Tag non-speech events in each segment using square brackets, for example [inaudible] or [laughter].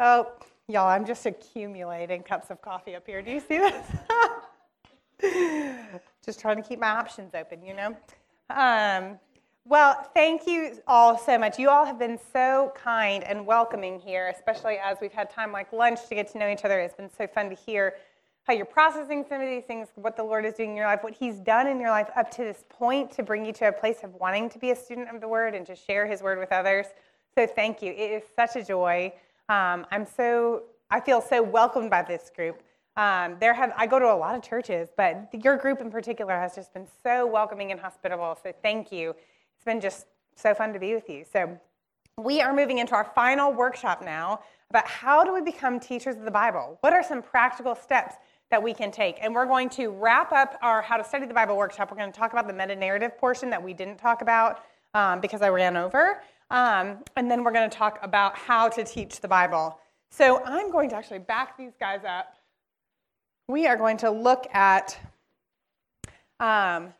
Oh, y'all, I'm just accumulating cups of coffee up here. Do you see this? [laughs] just trying to keep my options open, you know? Um, well, thank you all so much. You all have been so kind and welcoming here, especially as we've had time like lunch to get to know each other. It's been so fun to hear how you're processing some of these things, what the Lord is doing in your life, what He's done in your life up to this point to bring you to a place of wanting to be a student of the Word and to share His Word with others. So thank you. It is such a joy. Um, I'm so I feel so welcomed by this group. Um, there have I go to a lot of churches, but your group in particular has just been so welcoming and hospitable. So thank you. It's been just so fun to be with you. So we are moving into our final workshop now about how do we become teachers of the Bible? What are some practical steps that we can take. And we're going to wrap up our How to Study the Bible workshop. We're going to talk about the meta narrative portion that we didn't talk about um, because I ran over. Um, and then we're going to talk about how to teach the Bible. So I'm going to actually back these guys up. We are going to look at um,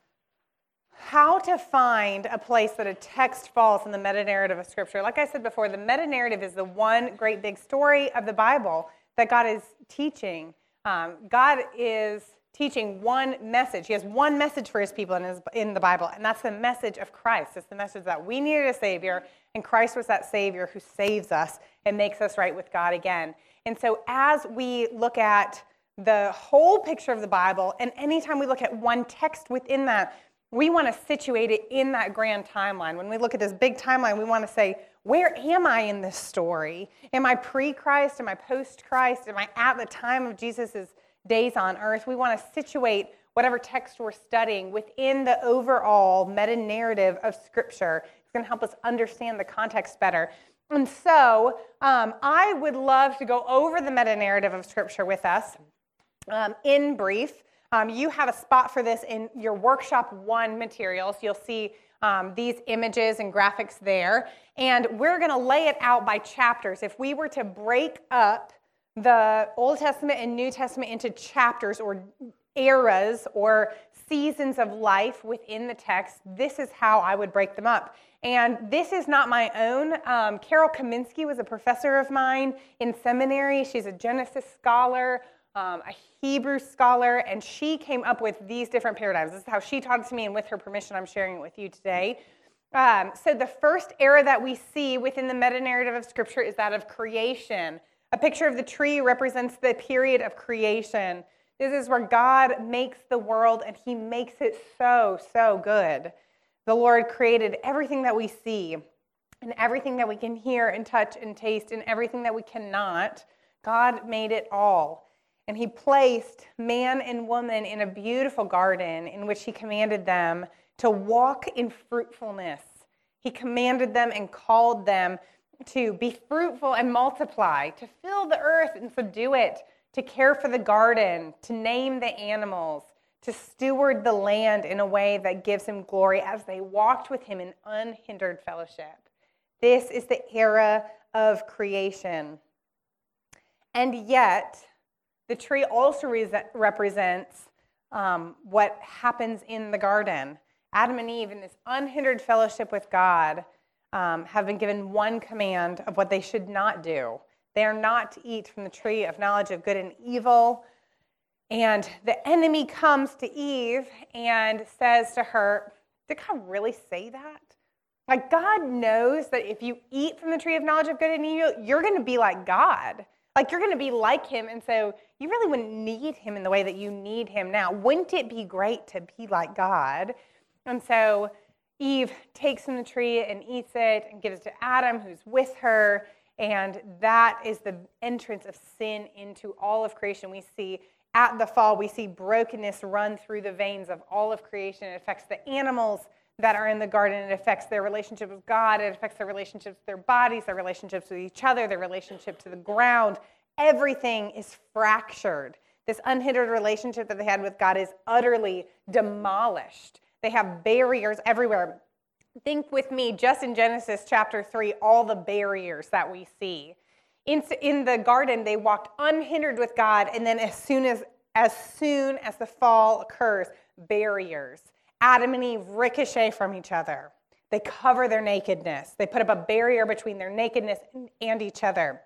how to find a place that a text falls in the meta narrative of Scripture. Like I said before, the meta narrative is the one great big story of the Bible that God is teaching. Um, God is teaching one message. He has one message for his people in, his, in the Bible, and that's the message of Christ. It's the message that we needed a Savior, and Christ was that Savior who saves us and makes us right with God again. And so, as we look at the whole picture of the Bible, and anytime we look at one text within that, we want to situate it in that grand timeline. When we look at this big timeline, we want to say, where am I in this story? Am I pre Christ? Am I post Christ? Am I at the time of Jesus' days on earth? We want to situate whatever text we're studying within the overall meta narrative of Scripture. It's going to help us understand the context better. And so um, I would love to go over the meta narrative of Scripture with us um, in brief. Um, you have a spot for this in your workshop one materials. You'll see um, these images and graphics there. And we're going to lay it out by chapters. If we were to break up the Old Testament and New Testament into chapters or eras or seasons of life within the text, this is how I would break them up. And this is not my own. Um, Carol Kaminski was a professor of mine in seminary. She's a Genesis scholar, um, a Hebrew scholar, and she came up with these different paradigms. This is how she taught it to me, and with her permission, I'm sharing it with you today. Um, so, the first era that we see within the meta narrative of Scripture is that of creation. A picture of the tree represents the period of creation. This is where God makes the world, and He makes it so, so good. The Lord created everything that we see, and everything that we can hear and touch and taste, and everything that we cannot. God made it all. And he placed man and woman in a beautiful garden in which he commanded them to walk in fruitfulness. He commanded them and called them to be fruitful and multiply, to fill the earth and subdue it, to care for the garden, to name the animals, to steward the land in a way that gives him glory as they walked with him in unhindered fellowship. This is the era of creation. And yet, the tree also re- represents um, what happens in the garden. Adam and Eve, in this unhindered fellowship with God, um, have been given one command of what they should not do. They are not to eat from the tree of knowledge of good and evil. And the enemy comes to Eve and says to her, Did God really say that? Like, God knows that if you eat from the tree of knowledge of good and evil, you're going to be like God. Like you're going to be like him. And so you really wouldn't need him in the way that you need him now. Wouldn't it be great to be like God? And so Eve takes from the tree and eats it and gives it to Adam, who's with her. And that is the entrance of sin into all of creation. We see at the fall, we see brokenness run through the veins of all of creation. It affects the animals that are in the garden. It affects their relationship with God. It affects their relationships with their bodies, their relationships with each other, their relationship to the ground. Everything is fractured. This unhindered relationship that they had with God is utterly demolished. They have barriers everywhere. Think with me, just in Genesis chapter 3, all the barriers that we see. In, in the garden, they walked unhindered with God, and then as soon as as soon as the fall occurs, barriers Adam and Eve ricochet from each other. They cover their nakedness. They put up a barrier between their nakedness and each other.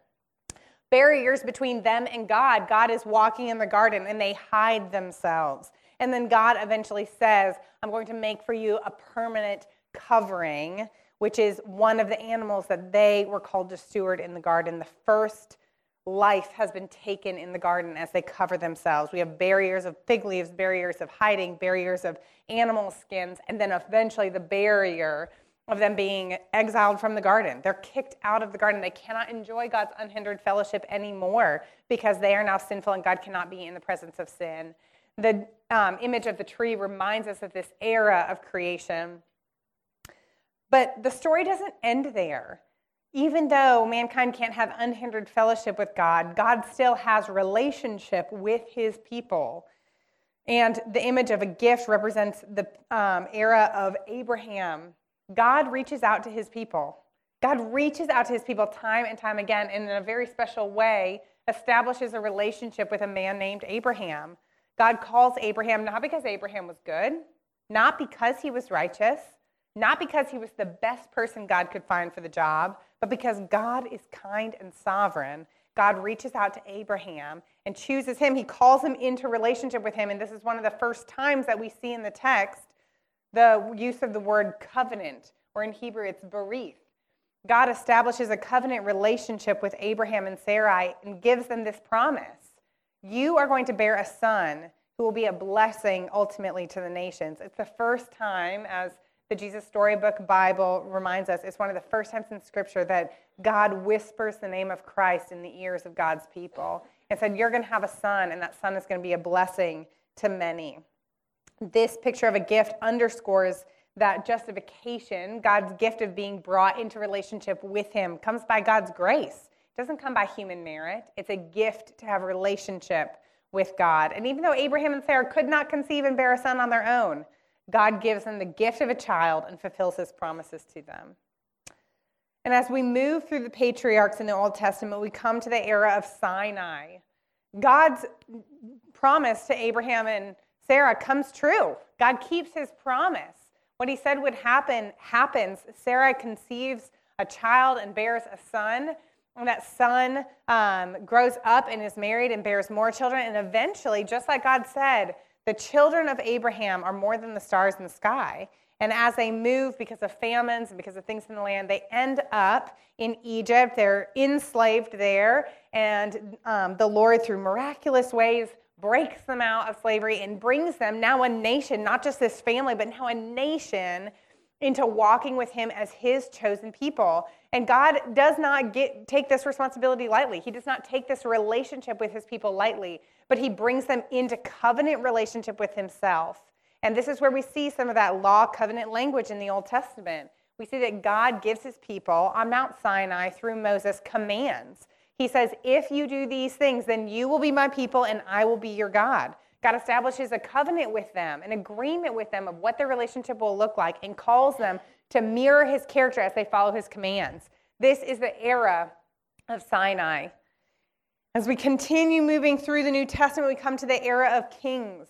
barriers between them and God. God is walking in the garden and they hide themselves. And then God eventually says, I'm going to make for you a permanent covering, which is one of the animals that they were called to steward in the garden. The first life has been taken in the garden as they cover themselves. We have barriers of fig leaves, barriers of hiding, barriers of animal skins, and then eventually the barrier of them being exiled from the garden. They're kicked out of the garden. They cannot enjoy God's unhindered fellowship anymore because they are now sinful and God cannot be in the presence of sin. The um, image of the tree reminds us of this era of creation. But the story doesn't end there. Even though mankind can't have unhindered fellowship with God, God still has relationship with his people. And the image of a gift represents the um, era of Abraham. God reaches out to his people. God reaches out to his people time and time again, and in a very special way, establishes a relationship with a man named Abraham. God calls Abraham not because Abraham was good, not because he was righteous, not because he was the best person God could find for the job, but because God is kind and sovereign. God reaches out to Abraham and chooses him. He calls him into relationship with him. And this is one of the first times that we see in the text the use of the word covenant, or in Hebrew it's berith. God establishes a covenant relationship with Abraham and Sarai and gives them this promise You are going to bear a son who will be a blessing ultimately to the nations. It's the first time, as the Jesus Storybook Bible reminds us, it's one of the first times in Scripture that God whispers the name of Christ in the ears of God's people and said, You're going to have a son, and that son is going to be a blessing to many. This picture of a gift underscores that justification, God's gift of being brought into relationship with Him, comes by God's grace. It doesn't come by human merit. It's a gift to have a relationship with God. And even though Abraham and Sarah could not conceive and bear a son on their own, God gives them the gift of a child and fulfills his promises to them. And as we move through the patriarchs in the Old Testament, we come to the era of Sinai. God's promise to Abraham and Sarah comes true. God keeps his promise. What he said would happen happens. Sarah conceives a child and bears a son. That son um, grows up and is married and bears more children. And eventually, just like God said, the children of Abraham are more than the stars in the sky. And as they move because of famines and because of things in the land, they end up in Egypt. They're enslaved there. And um, the Lord, through miraculous ways, breaks them out of slavery and brings them now a nation, not just this family, but now a nation into walking with him as his chosen people. And God does not get, take this responsibility lightly. He does not take this relationship with his people lightly, but he brings them into covenant relationship with himself. And this is where we see some of that law covenant language in the Old Testament. We see that God gives his people on Mount Sinai through Moses commands. He says, If you do these things, then you will be my people and I will be your God. God establishes a covenant with them, an agreement with them of what their relationship will look like, and calls them to mirror his character as they follow his commands. This is the era of Sinai. As we continue moving through the New Testament, we come to the era of kings.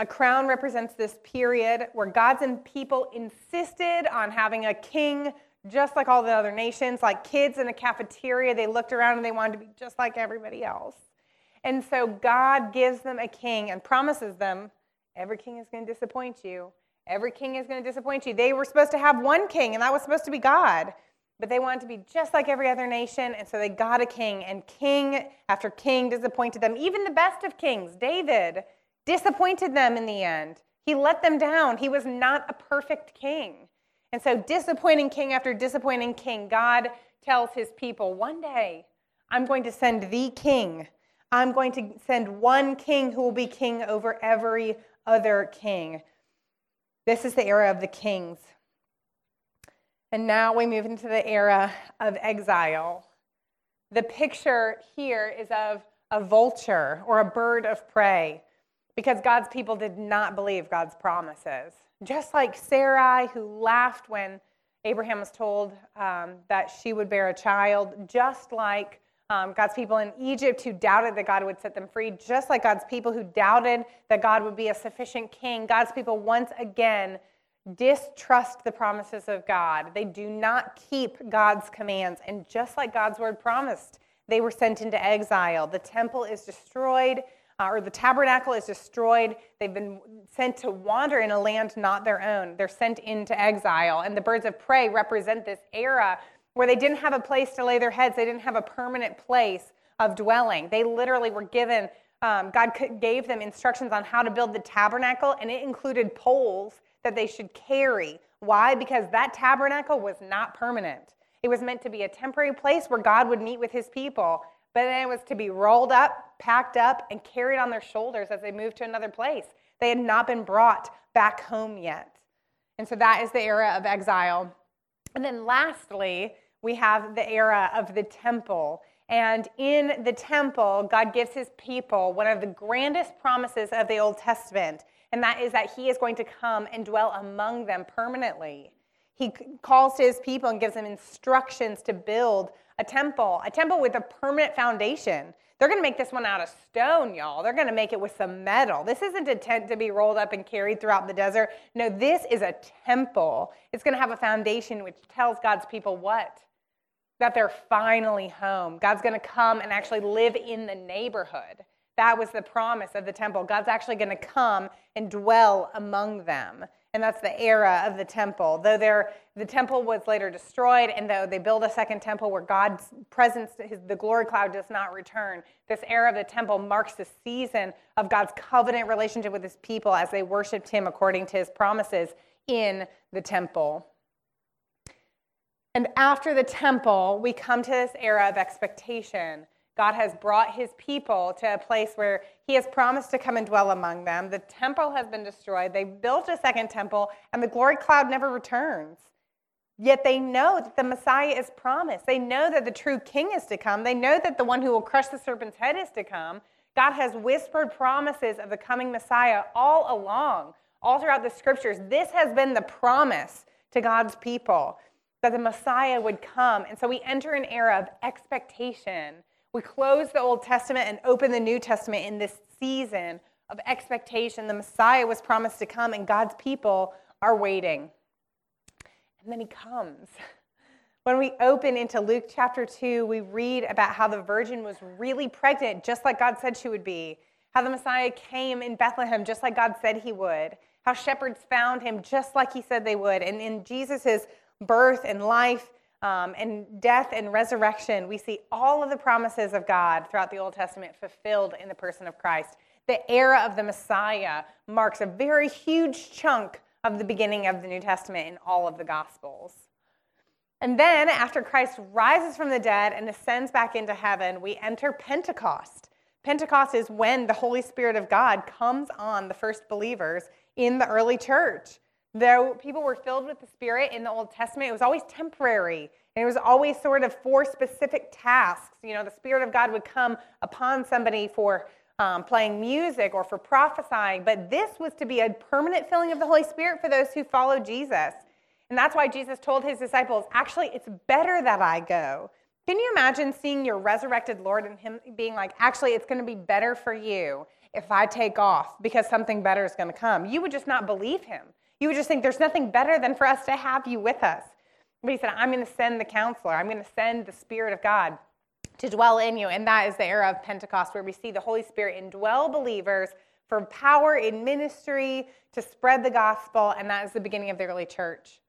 A crown represents this period where God's and people insisted on having a king just like all the other nations, like kids in a cafeteria. They looked around and they wanted to be just like everybody else. And so God gives them a king and promises them every king is going to disappoint you. Every king is going to disappoint you. They were supposed to have one king, and that was supposed to be God. But they wanted to be just like every other nation, and so they got a king, and king after king disappointed them. Even the best of kings, David, disappointed them in the end. He let them down. He was not a perfect king. And so, disappointing king after disappointing king, God tells his people, One day I'm going to send the king. I'm going to send one king who will be king over every other king. This is the era of the kings. And now we move into the era of exile. The picture here is of a vulture or a bird of prey because God's people did not believe God's promises. Just like Sarai, who laughed when Abraham was told um, that she would bear a child, just like um, God's people in Egypt who doubted that God would set them free, just like God's people who doubted that God would be a sufficient king, God's people once again distrust the promises of God. They do not keep God's commands. And just like God's word promised, they were sent into exile. The temple is destroyed, uh, or the tabernacle is destroyed. They've been sent to wander in a land not their own. They're sent into exile. And the birds of prey represent this era where they didn't have a place to lay their heads, they didn't have a permanent place of dwelling. They literally were given, um, God gave them instructions on how to build the tabernacle, and it included poles that they should carry. Why? Because that tabernacle was not permanent. It was meant to be a temporary place where God would meet with his people, but then it was to be rolled up, packed up, and carried on their shoulders as they moved to another place. They had not been brought back home yet. And so that is the era of exile. And then lastly, we have the era of the temple. And in the temple, God gives his people one of the grandest promises of the Old Testament, and that is that he is going to come and dwell among them permanently. He calls to his people and gives them instructions to build a temple, a temple with a permanent foundation. They're going to make this one out of stone, y'all. They're going to make it with some metal. This isn't a tent to be rolled up and carried throughout the desert. No, this is a temple. It's going to have a foundation which tells God's people what? That they're finally home. God's going to come and actually live in the neighborhood. That was the promise of the temple. God's actually going to come and dwell among them and that's the era of the temple. Though the temple was later destroyed, and though they build a second temple where God's presence, his, the glory cloud, does not return, this era of the temple marks the season of God's covenant relationship with his people as they worshiped him according to his promises in the temple. And after the temple, we come to this era of expectation God has brought his people to a place where he has promised to come and dwell among them. The temple has been destroyed. They built a second temple, and the glory cloud never returns. Yet they know that the Messiah is promised. They know that the true king is to come. They know that the one who will crush the serpent's head is to come. God has whispered promises of the coming Messiah all along, all throughout the scriptures. This has been the promise to God's people that the Messiah would come. And so we enter an era of expectation we close the Old Testament and open the New Testament in this season of expectation. The Messiah was promised to come, and God's people are waiting. And then he comes. [laughs] When we open into Luke chapter 2, we read about how the virgin was really pregnant, just like God said she would be. How the Messiah came in Bethlehem, just like God said he would. How shepherds found him, just like he said they would. And in Jesus' birth and life, um, and death and resurrection, we see all of the promises of God throughout the Old Testament fulfilled in the person of Christ. The era of the Messiah marks a very huge chunk of the beginning of the New Testament in all of the Gospels. And then, after Christ rises from the dead and ascends back into heaven, we enter Pentecost. Pentecost is when the Holy Spirit of God comes on the first believers in the early church. Though people were filled with the Spirit in the Old Testament, it was always temporary. And it was always sort of for specific tasks. You know, the Spirit of God would come upon somebody for um, playing music or for prophesying, but this was to be a permanent filling of the Holy Spirit for those who follow Jesus. And that's why Jesus told his disciples, actually, it's better that I go. Can you imagine seeing your resurrected Lord and him being like, actually, it's going to be better for you if I take off because something better is going to come? You would just not believe him. You would just think there's nothing better than for us to have you with us. But he said, I'm going to send the counselor, I'm going to send the Spirit of God to dwell in you. And that is the era of Pentecost where we see the Holy Spirit indwell believers for power in ministry to spread the gospel. And that is the beginning of the early church.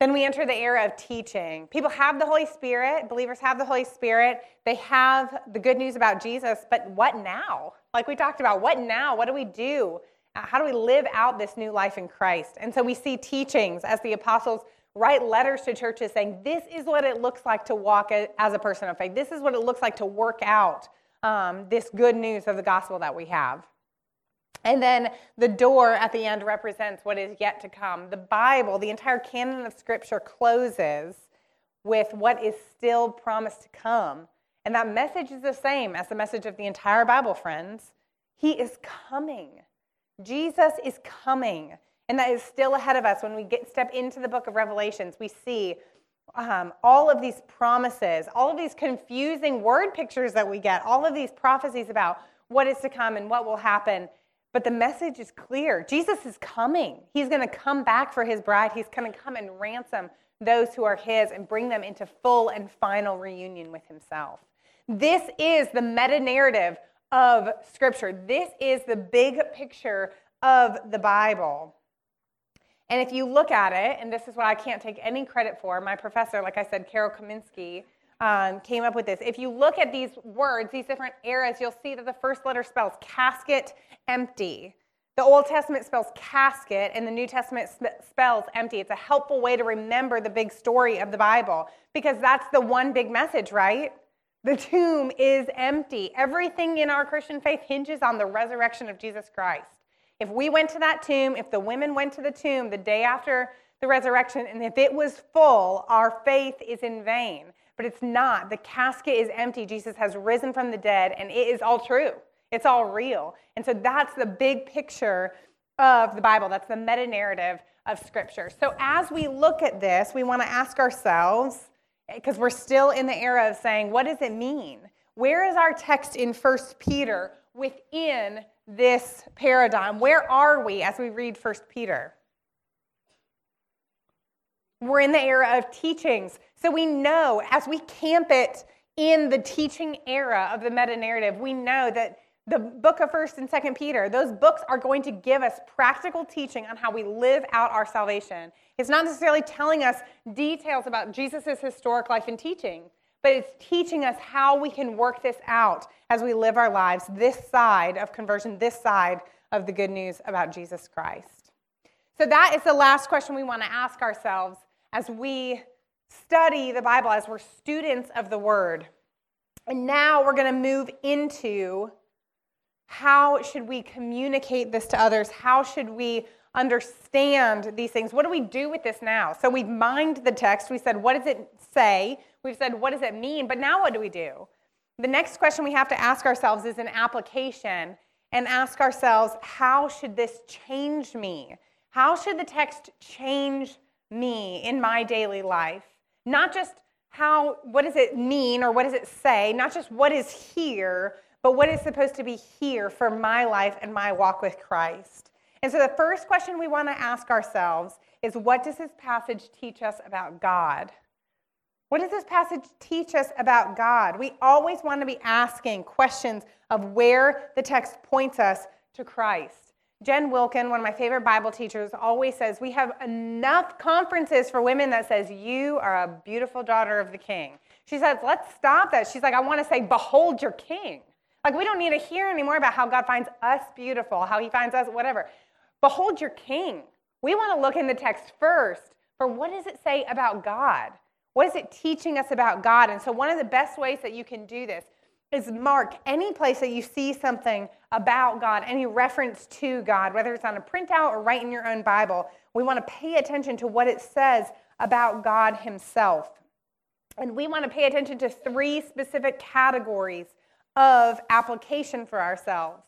Then we enter the era of teaching. People have the Holy Spirit, believers have the Holy Spirit, they have the good news about Jesus, but what now? Like we talked about, what now? What do we do? How do we live out this new life in Christ? And so we see teachings as the apostles write letters to churches saying, This is what it looks like to walk as a person of faith. This is what it looks like to work out um, this good news of the gospel that we have. And then the door at the end represents what is yet to come. The Bible, the entire canon of Scripture, closes with what is still promised to come. And that message is the same as the message of the entire Bible, friends. He is coming. Jesus is coming, and that is still ahead of us. When we get step into the book of Revelations, we see um, all of these promises, all of these confusing word pictures that we get, all of these prophecies about what is to come and what will happen. But the message is clear Jesus is coming. He's going to come back for his bride. He's going to come and ransom those who are his and bring them into full and final reunion with himself. This is the meta narrative of Scripture. This is the big picture of the Bible. And if you look at it, and this is what I can't take any credit for, my professor, like I said, Carol Kaminski, um, came up with this. If you look at these words, these different eras, you'll see that the first letter spells casket, empty. The Old Testament spells casket, and the New Testament spells empty. It's a helpful way to remember the big story of the Bible because that's the one big message, right? The tomb is empty. Everything in our Christian faith hinges on the resurrection of Jesus Christ. If we went to that tomb, if the women went to the tomb the day after the resurrection, and if it was full, our faith is in vain. But it's not. The casket is empty. Jesus has risen from the dead, and it is all true. It's all real. And so that's the big picture of the Bible. That's the meta narrative of Scripture. So as we look at this, we want to ask ourselves because we're still in the era of saying, what does it mean? Where is our text in First Peter within this paradigm? Where are we as we read First Peter? We're in the era of teachings. So we know as we camp it in the teaching era of the meta narrative, we know that the book of 1st and 2nd Peter, those books are going to give us practical teaching on how we live out our salvation. It's not necessarily telling us details about Jesus' historic life and teaching, but it's teaching us how we can work this out as we live our lives this side of conversion, this side of the good news about Jesus Christ. So, that is the last question we want to ask ourselves as we study the Bible, as we're students of the Word. And now we're going to move into how should we communicate this to others? How should we understand these things? What do we do with this now? So we've mined the text. We said, what does it say? We've said, what does it mean? But now what do we do? The next question we have to ask ourselves is an application and ask ourselves, how should this change me? How should the text change me in my daily life? Not just how, what does it mean or what does it say? Not just what is here, but what is supposed to be here for my life and my walk with Christ. And so the first question we want to ask ourselves is what does this passage teach us about God? What does this passage teach us about God? We always want to be asking questions of where the text points us to Christ. Jen Wilkin, one of my favorite Bible teachers, always says we have enough conferences for women that says you are a beautiful daughter of the king. She says, let's stop that. She's like, I want to say, behold your king. Like, we don't need to hear anymore about how God finds us beautiful, how he finds us, whatever. Behold your king. We want to look in the text first for what does it say about God? What is it teaching us about God? And so, one of the best ways that you can do this is mark any place that you see something about God, any reference to God, whether it's on a printout or right in your own Bible. We want to pay attention to what it says about God Himself. And we want to pay attention to three specific categories of application for ourselves.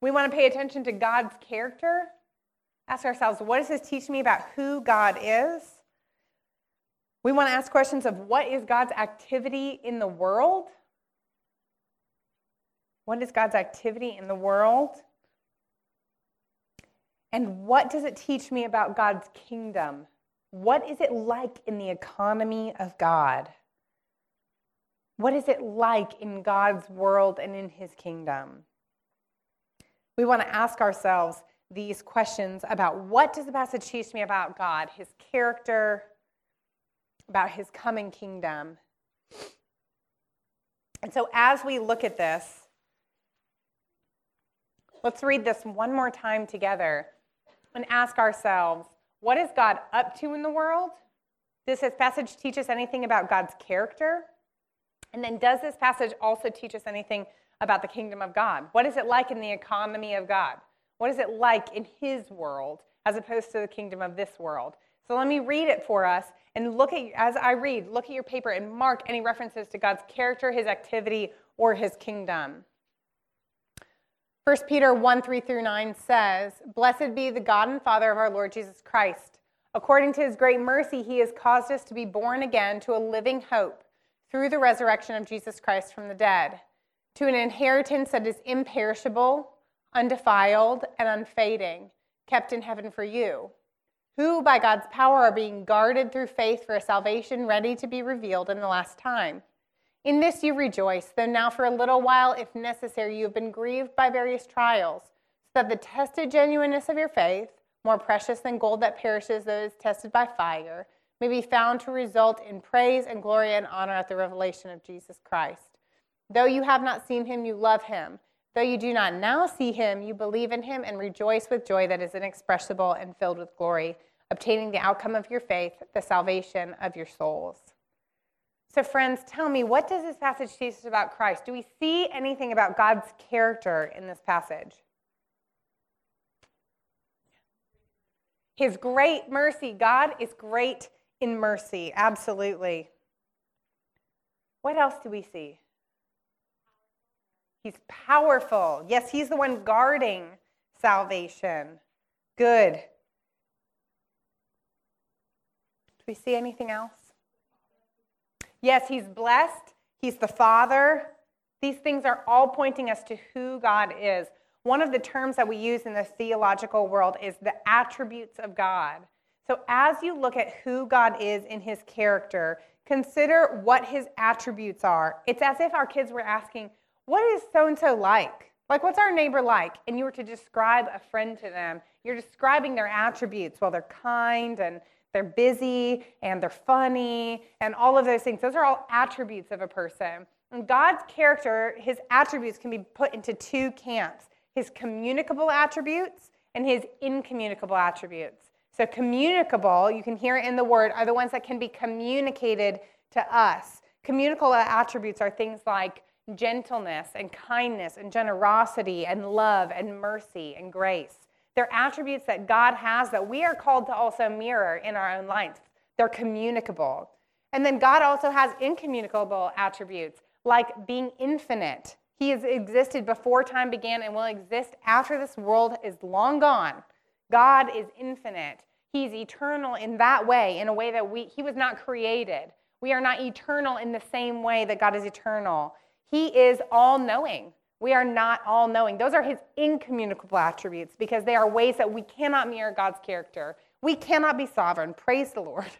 We want to pay attention to God's character. Ask ourselves, what does this teach me about who God is? We want to ask questions of what is God's activity in the world? What is God's activity in the world? And what does it teach me about God's kingdom? What is it like in the economy of God? What is it like in God's world and in his kingdom? We want to ask ourselves these questions about what does the passage teach me about God, his character, about his coming kingdom. And so as we look at this, let's read this one more time together and ask ourselves, what is God up to in the world? Does this passage teach us anything about God's character? And then, does this passage also teach us anything about the kingdom of God? What is it like in the economy of God? What is it like in His world as opposed to the kingdom of this world? So, let me read it for us and look at, as I read, look at your paper and mark any references to God's character, His activity, or His kingdom. 1 Peter 1 3 through 9 says, Blessed be the God and Father of our Lord Jesus Christ. According to his great mercy, he has caused us to be born again to a living hope through the resurrection of Jesus Christ from the dead, to an inheritance that is imperishable, undefiled, and unfading, kept in heaven for you, who by God's power are being guarded through faith for a salvation ready to be revealed in the last time. In this you rejoice, though now for a little while, if necessary, you have been grieved by various trials, so that the tested genuineness of your faith, more precious than gold that perishes, though it is tested by fire, may be found to result in praise and glory and honor at the revelation of Jesus Christ. Though you have not seen him, you love him. Though you do not now see him, you believe in him and rejoice with joy that is inexpressible and filled with glory, obtaining the outcome of your faith, the salvation of your souls. So, friends, tell me, what does this passage teach us about Christ? Do we see anything about God's character in this passage? His great mercy. God is great in mercy, absolutely. What else do we see? He's powerful. Yes, he's the one guarding salvation. Good. Do we see anything else? Yes, he's blessed. He's the Father. These things are all pointing us to who God is. One of the terms that we use in the theological world is the attributes of God. So, as you look at who God is in his character, consider what his attributes are. It's as if our kids were asking, What is so and so like? Like, what's our neighbor like? And you were to describe a friend to them. You're describing their attributes. Well, they're kind and they're busy and they're funny and all of those things. Those are all attributes of a person. And God's character, his attributes can be put into two camps his communicable attributes and his incommunicable attributes. So, communicable, you can hear it in the word, are the ones that can be communicated to us. Communicable attributes are things like gentleness and kindness and generosity and love and mercy and grace. They're attributes that God has that we are called to also mirror in our own life. They're communicable. And then God also has incommunicable attributes like being infinite. He has existed before time began and will exist after this world is long gone. God is infinite. He's eternal in that way, in a way that we, he was not created. We are not eternal in the same way that God is eternal. He is all knowing. We are not all knowing. Those are his incommunicable attributes because they are ways that we cannot mirror God's character. We cannot be sovereign. Praise the Lord. [laughs]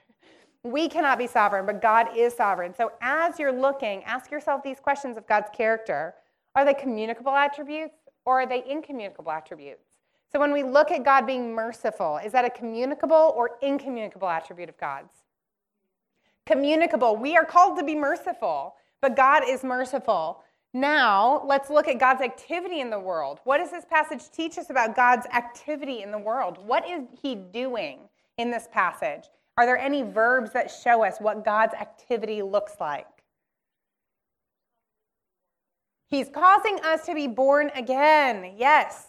We cannot be sovereign, but God is sovereign. So as you're looking, ask yourself these questions of God's character Are they communicable attributes or are they incommunicable attributes? So when we look at God being merciful, is that a communicable or incommunicable attribute of God's? Communicable. We are called to be merciful, but God is merciful. Now, let's look at God's activity in the world. What does this passage teach us about God's activity in the world? What is He doing in this passage? Are there any verbs that show us what God's activity looks like? He's causing us to be born again. Yes.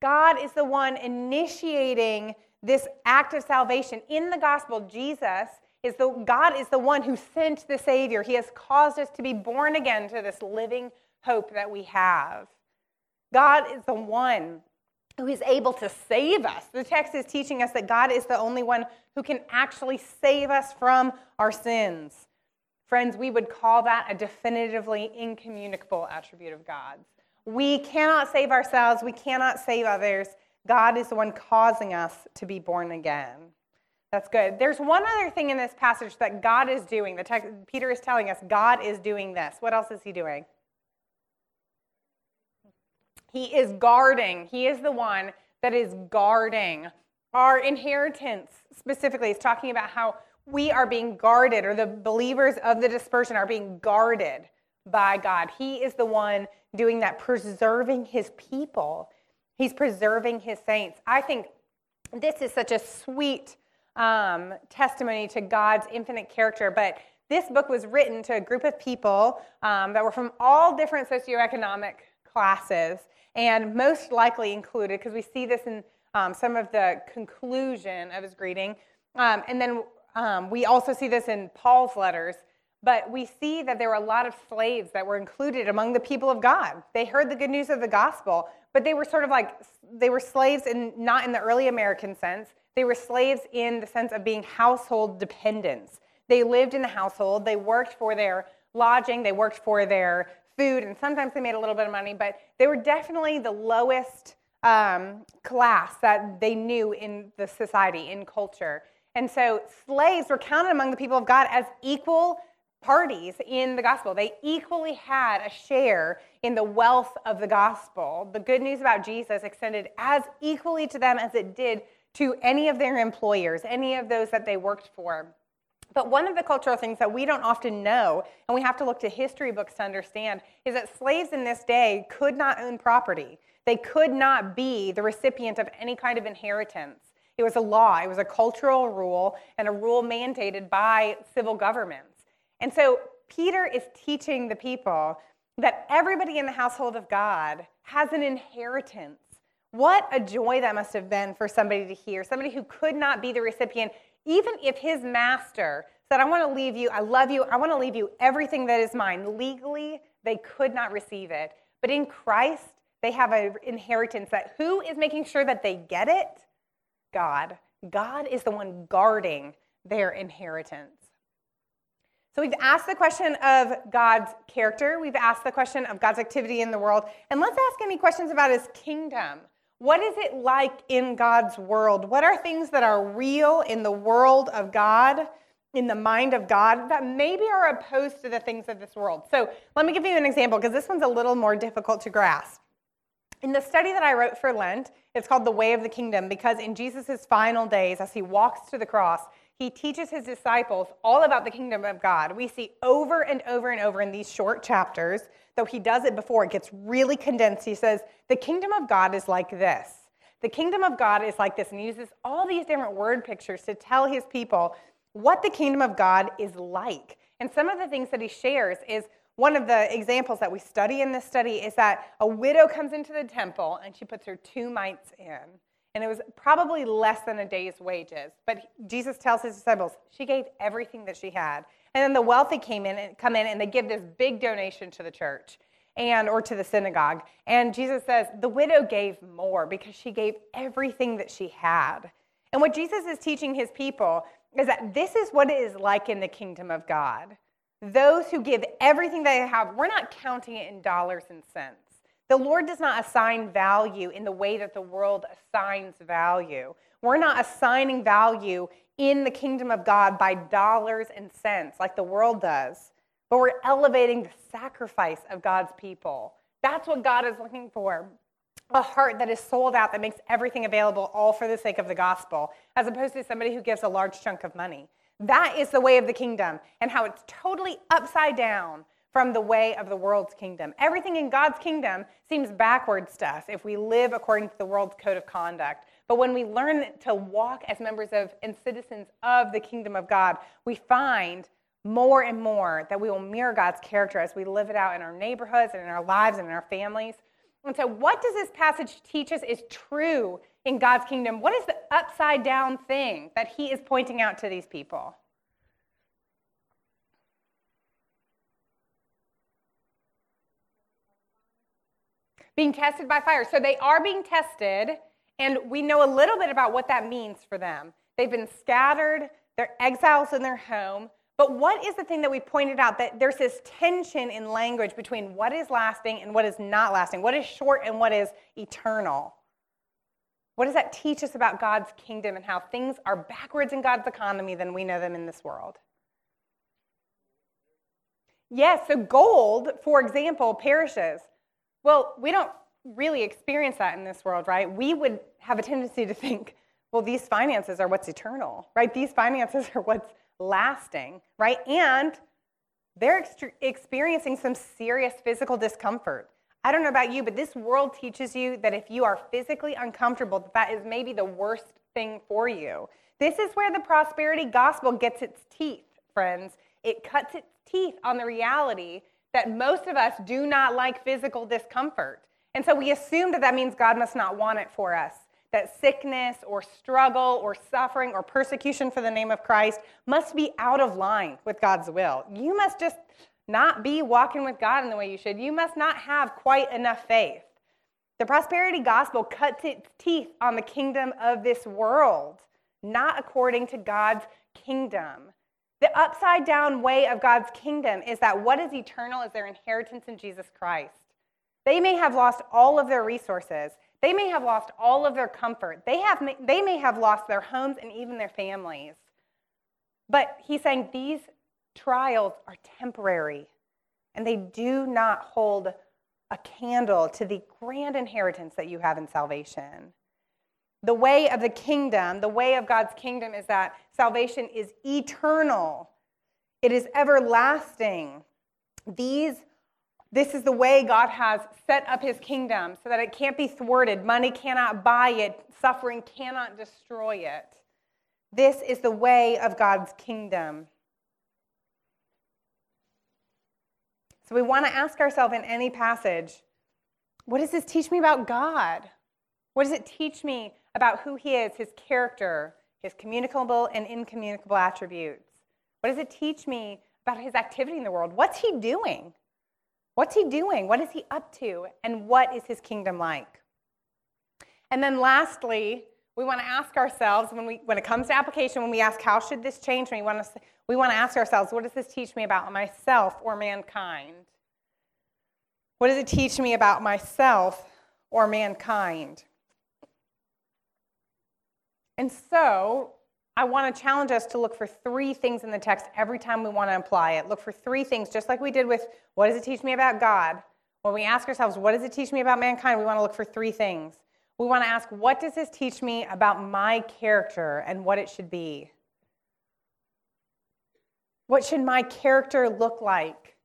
God is the one initiating this act of salvation. In the gospel, Jesus is the God is the one who sent the Savior. He has caused us to be born again to this living hope that we have. God is the one who is able to save us. The text is teaching us that God is the only one who can actually save us from our sins. Friends, we would call that a definitively incommunicable attribute of God's. We cannot save ourselves, we cannot save others. God is the one causing us to be born again. That's good. There's one other thing in this passage that God is doing. The text, Peter is telling us God is doing this. What else is he doing? He is guarding. He is the one that is guarding our inheritance. Specifically, he's talking about how we are being guarded, or the believers of the dispersion are being guarded by God. He is the one doing that, preserving his people. He's preserving his saints. I think this is such a sweet um, testimony to God's infinite character. But this book was written to a group of people um, that were from all different socioeconomic classes, and most likely included, because we see this in um, some of the conclusion of his greeting. Um, and then um, we also see this in Paul's letters but we see that there were a lot of slaves that were included among the people of God. They heard the good news of the gospel, but they were sort of like they were slaves in not in the early American sense. They were slaves in the sense of being household dependents. They lived in the household, they worked for their lodging, they worked for their food, and sometimes they made a little bit of money, but they were definitely the lowest um, class that they knew in the society, in culture. And so slaves were counted among the people of God as equal parties in the gospel. They equally had a share in the wealth of the gospel. The good news about Jesus extended as equally to them as it did to any of their employers, any of those that they worked for. But one of the cultural things that we don't often know, and we have to look to history books to understand, is that slaves in this day could not own property. They could not be the recipient of any kind of inheritance. It was a law, it was a cultural rule, and a rule mandated by civil governments. And so Peter is teaching the people that everybody in the household of God has an inheritance. What a joy that must have been for somebody to hear, somebody who could not be the recipient, even if his master said, I want to leave you, I love you, I want to leave you everything that is mine. Legally, they could not receive it. But in Christ, they have an inheritance that who is making sure that they get it? God. God is the one guarding their inheritance. So we've asked the question of God's character, we've asked the question of God's activity in the world, and let's ask any questions about his kingdom. What is it like in God's world? What are things that are real in the world of God, in the mind of God, that maybe are opposed to the things of this world? So let me give you an example because this one's a little more difficult to grasp. In the study that I wrote for Lent, it's called The Way of the Kingdom because in Jesus' final days, as he walks to the cross, he teaches his disciples all about the kingdom of God. We see over and over and over in these short chapters, though he does it before it gets really condensed. He says, The kingdom of God is like this. The kingdom of God is like this, and he uses all these different word pictures to tell his people what the kingdom of God is like. And some of the things that he shares is one of the examples that we study in this study is that a widow comes into the temple and she puts her two mites in. And it was probably less than a day's wages. But Jesus tells his disciples she gave everything that she had. And then the wealthy came in and come in and they give this big donation to the church and or to the synagogue. And Jesus says the widow gave more because she gave everything that she had. And what Jesus is teaching his people is that this is what it is like in the kingdom of God. Those who give everything they have, we're not counting it in dollars and cents. The Lord does not assign value in the way that the world assigns value. We're not assigning value in the kingdom of God by dollars and cents like the world does, but we're elevating the sacrifice of God's people. That's what God is looking for a heart that is sold out, that makes everything available all for the sake of the gospel, as opposed to somebody who gives a large chunk of money. That is the way of the kingdom and how it's totally upside down from the way of the world's kingdom. Everything in God's kingdom seems backwards to us if we live according to the world's code of conduct. But when we learn to walk as members of and citizens of the kingdom of God, we find more and more that we will mirror God's character as we live it out in our neighborhoods and in our lives and in our families. And so, what does this passage teach us is true in God's kingdom? What is the upside down thing that He is pointing out to these people? Being tested by fire. So, they are being tested, and we know a little bit about what that means for them. They've been scattered, they're exiles in their home. But what is the thing that we pointed out that there's this tension in language between what is lasting and what is not lasting? What is short and what is eternal? What does that teach us about God's kingdom and how things are backwards in God's economy than we know them in this world? Yes, so gold, for example, perishes. Well, we don't really experience that in this world, right? We would have a tendency to think, well, these finances are what's eternal, right? These finances [laughs] are what's lasting, right? And they're ex- experiencing some serious physical discomfort. I don't know about you, but this world teaches you that if you are physically uncomfortable, that, that is maybe the worst thing for you. This is where the prosperity gospel gets its teeth, friends. It cuts its teeth on the reality that most of us do not like physical discomfort. And so we assume that that means God must not want it for us that sickness or struggle or suffering or persecution for the name of Christ must be out of line with God's will. You must just not be walking with God in the way you should. You must not have quite enough faith. The prosperity gospel cuts its teeth on the kingdom of this world, not according to God's kingdom. The upside down way of God's kingdom is that what is eternal is their inheritance in Jesus Christ. They may have lost all of their resources. They may have lost all of their comfort. They, have, they may have lost their homes and even their families. But he's saying these trials are temporary and they do not hold a candle to the grand inheritance that you have in salvation. The way of the kingdom, the way of God's kingdom is that salvation is eternal, it is everlasting. These this is the way God has set up his kingdom so that it can't be thwarted. Money cannot buy it, suffering cannot destroy it. This is the way of God's kingdom. So we want to ask ourselves in any passage what does this teach me about God? What does it teach me about who He is, His character, His communicable and incommunicable attributes? What does it teach me about His activity in the world? What's He doing? What's He doing? What is He up to? And what is His kingdom like? And then lastly, we want to ask ourselves when, we, when it comes to application, when we ask, how should this change me? We want, to, we want to ask ourselves, what does this teach me about myself or mankind? What does it teach me about myself or mankind? And so I want to challenge us to look for three things in the text every time we want to apply it. Look for three things, just like we did with what does it teach me about God? When we ask ourselves, what does it teach me about mankind? We want to look for three things. We want to ask, what does this teach me about my character and what it should be? What should my character look like?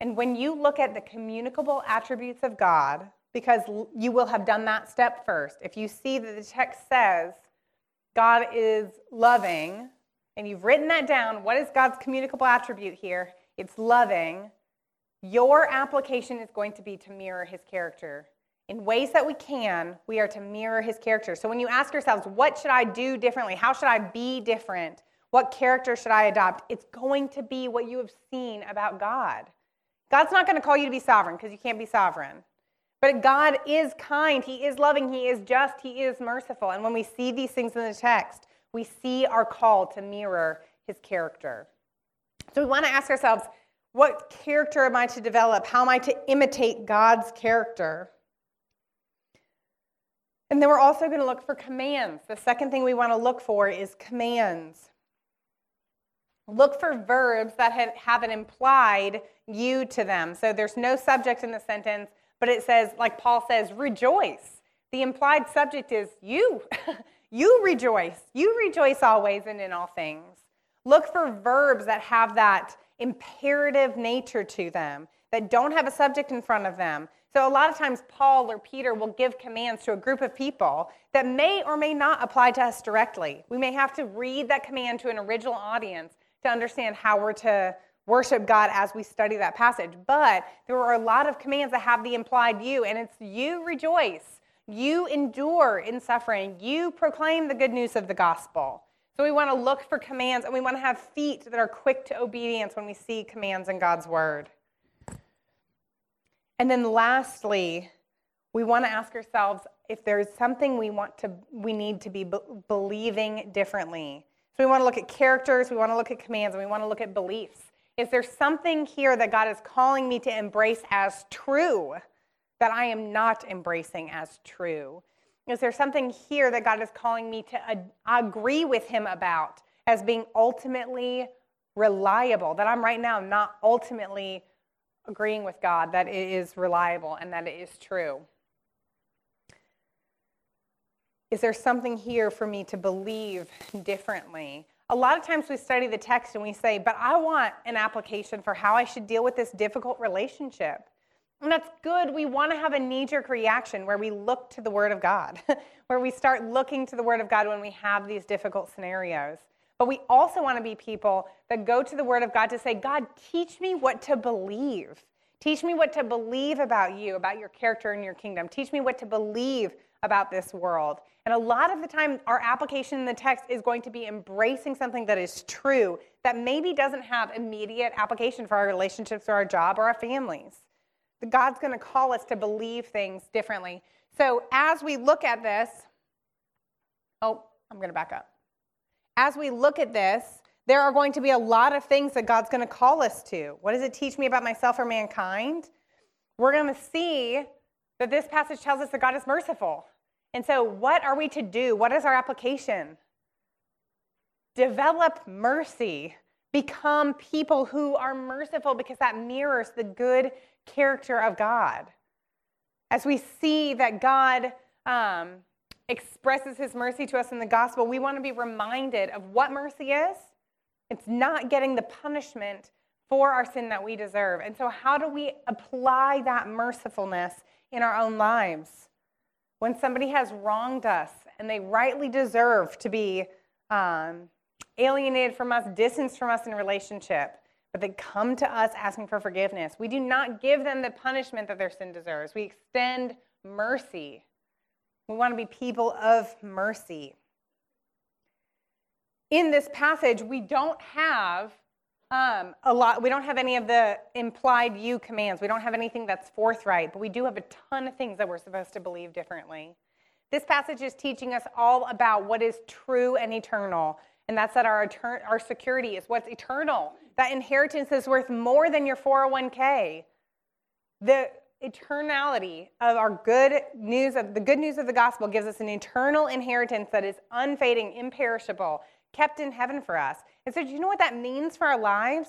And when you look at the communicable attributes of God, because you will have done that step first, if you see that the text says God is loving, and you've written that down, what is God's communicable attribute here? It's loving. Your application is going to be to mirror his character in ways that we can, we are to mirror his character. So when you ask yourselves, what should I do differently? How should I be different? What character should I adopt? It's going to be what you have seen about God. God's not going to call you to be sovereign because you can't be sovereign. But God is kind, He is loving, He is just, He is merciful. And when we see these things in the text, we see our call to mirror His character. So we want to ask ourselves, what character am I to develop? How am I to imitate God's character? And then we're also going to look for commands. The second thing we want to look for is commands. Look for verbs that have an implied you to them. So there's no subject in the sentence, but it says, like Paul says, rejoice. The implied subject is you. [laughs] you rejoice. You rejoice always and in all things. Look for verbs that have that imperative nature to them, that don't have a subject in front of them, so, a lot of times, Paul or Peter will give commands to a group of people that may or may not apply to us directly. We may have to read that command to an original audience to understand how we're to worship God as we study that passage. But there are a lot of commands that have the implied you, and it's you rejoice, you endure in suffering, you proclaim the good news of the gospel. So, we want to look for commands and we want to have feet that are quick to obedience when we see commands in God's word. And then lastly, we want to ask ourselves if there's something we want to we need to be believing differently. So we want to look at characters, we want to look at commands, and we want to look at beliefs. Is there something here that God is calling me to embrace as true that I am not embracing as true? Is there something here that God is calling me to agree with Him about as being ultimately reliable, that I'm right now not ultimately agreeing with God that it is reliable and that it is true? Is there something here for me to believe differently? A lot of times we study the text and we say, but I want an application for how I should deal with this difficult relationship. And that's good. We want to have a knee jerk reaction where we look to the Word of God, [laughs] where we start looking to the Word of God when we have these difficult scenarios. But we also want to be people that go to the Word of God to say, God, teach me what to believe. Teach me what to believe about you, about your character and your kingdom. Teach me what to believe about this world. And a lot of the time, our application in the text is going to be embracing something that is true that maybe doesn't have immediate application for our relationships or our job or our families. God's going to call us to believe things differently. So as we look at this, oh, I'm going to back up as we look at this, there are going to be a lot of things that God's going to call us to. What does it teach me about myself or mankind? We're going to see that this passage tells us that God is merciful. And so, what are we to do? What is our application? Develop mercy. become people who are merciful because that mirrors the good character of God. As we see that God um, expresses his mercy to us in the gospel, we want to be reminded of what mercy is. It's not getting the punishment for our sin that we deserve. And so, how do we apply that mercifulness in our own lives? When somebody has wronged us and they rightly deserve to be um, alienated from us, distanced from us in relationship, but they come to us asking for forgiveness. We do not give them the punishment that their sin deserves. We extend mercy. We want to be people of mercy. In this passage, we don't have um, a lot. We don't have any of the implied you commands. We don't have anything that's forthright, but we do have a ton of things that we're supposed to believe differently. This passage is teaching us all about what is true and eternal, and that's that our, our security is what's eternal. That inheritance is worth more than your 401k. The eternality of our good news of the good news of the gospel gives us an eternal inheritance that is unfading, imperishable, kept in heaven for us. And so, do you know what that means for our lives?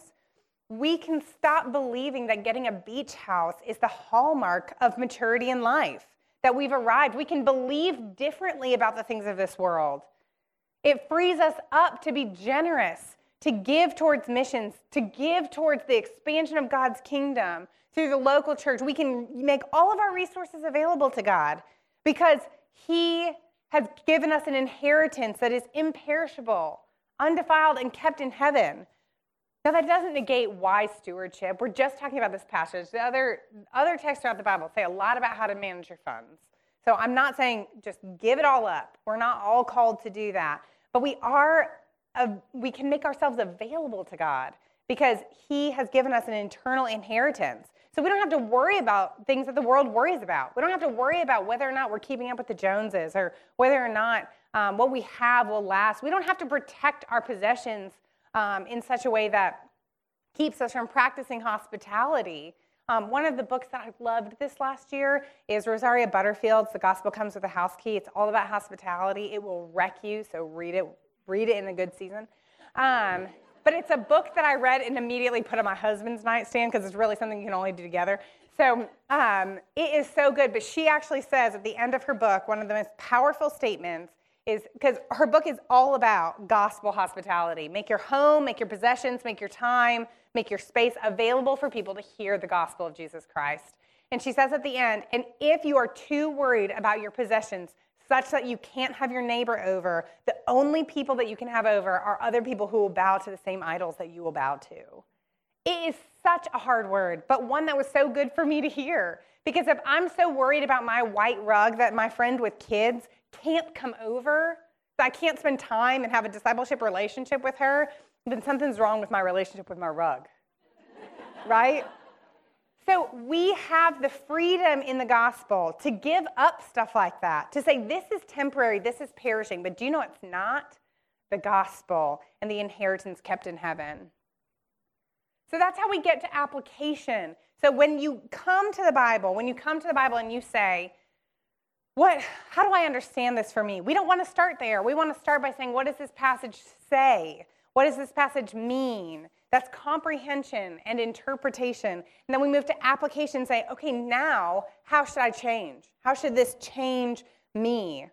We can stop believing that getting a beach house is the hallmark of maturity in life, that we've arrived. We can believe differently about the things of this world. It frees us up to be generous, to give towards missions, to give towards the expansion of God's kingdom through the local church. We can make all of our resources available to God because He has given us an inheritance that is imperishable, undefiled, and kept in heaven. Now, that doesn't negate wise stewardship. We're just talking about this passage. The other, other texts throughout the Bible say a lot about how to manage your funds. So I'm not saying just give it all up. We're not all called to do that. But we are uh, we can make ourselves available to God because He has given us an internal inheritance. So we don't have to worry about things that the world worries about. We don't have to worry about whether or not we're keeping up with the Joneses or whether or not um, what we have will last. We don't have to protect our possessions um, in such a way that keeps us from practicing hospitality. Um, one of the books that I loved this last year is Rosaria Butterfield's The Gospel Comes with a House Key. It's all about hospitality. It will wreck you, so read it read it in a good season. But it's a book that I read and immediately put on my husband's nightstand because it's really something you can only do together. So um, it is so good. But she actually says at the end of her book, one of the most powerful statements is because her book is all about gospel hospitality. Make your home, make your possessions, make your time, make your space available for people to hear the gospel of Jesus Christ. And she says at the end, and if you are too worried about your possessions such that you can't have your neighbor over. The only people that you can have over are other people who will bow to the same idols that you will bow to. It is such a hard word, but one that was so good for me to hear. Because if I'm so worried about my white rug that my friend with kids can't come over, that I can't spend time and have a discipleship relationship with her, then something's wrong with my relationship with my rug. right? So we have the freedom in the gospel to give up stuff like that, to say this is temporary, this is perishing, but do you know it's not? The gospel and the inheritance kept in heaven. So that's how we get to application. So when you come to the Bible, when you come to the Bible and you say, what how do I understand this for me? We don't want to start there. We want to start by saying, what does this passage say? What does this passage mean? That's comprehension and interpretation. And then we move to application, say, okay, now how should I change? How should this change me?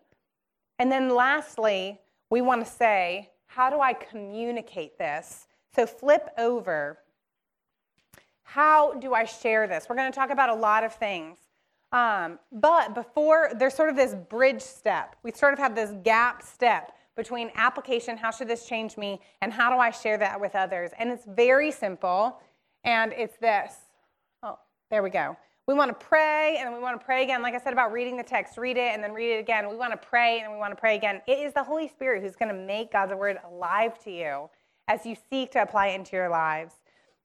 And then lastly, we want to say, how do I communicate this? So flip over. How do I share this? We're going to talk about a lot of things. Um, but before, there's sort of this bridge step. We sort of have this gap step between application, how should this change me, and how do I share that with others? And it's very simple, and it's this. Oh, there we go. We want to pray, and then we want to pray again. Like I said about reading the text, read it and then read it again. We want to pray, and we want to pray again. It is the Holy Spirit who's going to make God's word alive to you as you seek to apply it into your lives.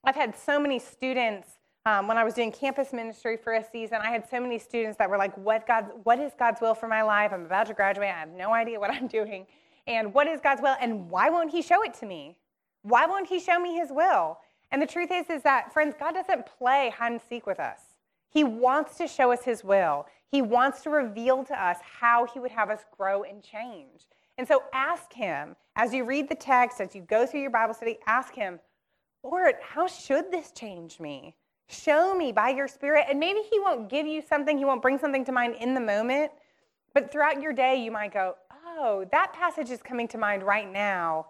I've had so many students um, when I was doing campus ministry for a season, I had so many students that were like, what, God, what is God's will for my life? I'm about to graduate. I have no idea what I'm [laughs] doing and what is God's will and why won't he show it to me? Why won't he show me his will? And the truth is is that friends, God doesn't play hide and seek with us. He wants to show us his will. He wants to reveal to us how he would have us grow and change. And so ask him as you read the text, as you go through your Bible study, ask him, Lord, how should this change me? Show me by your spirit. And maybe he won't give you something, he won't bring something to mind in the moment, but throughout your day, you might go, oh, that passage is coming to mind right now.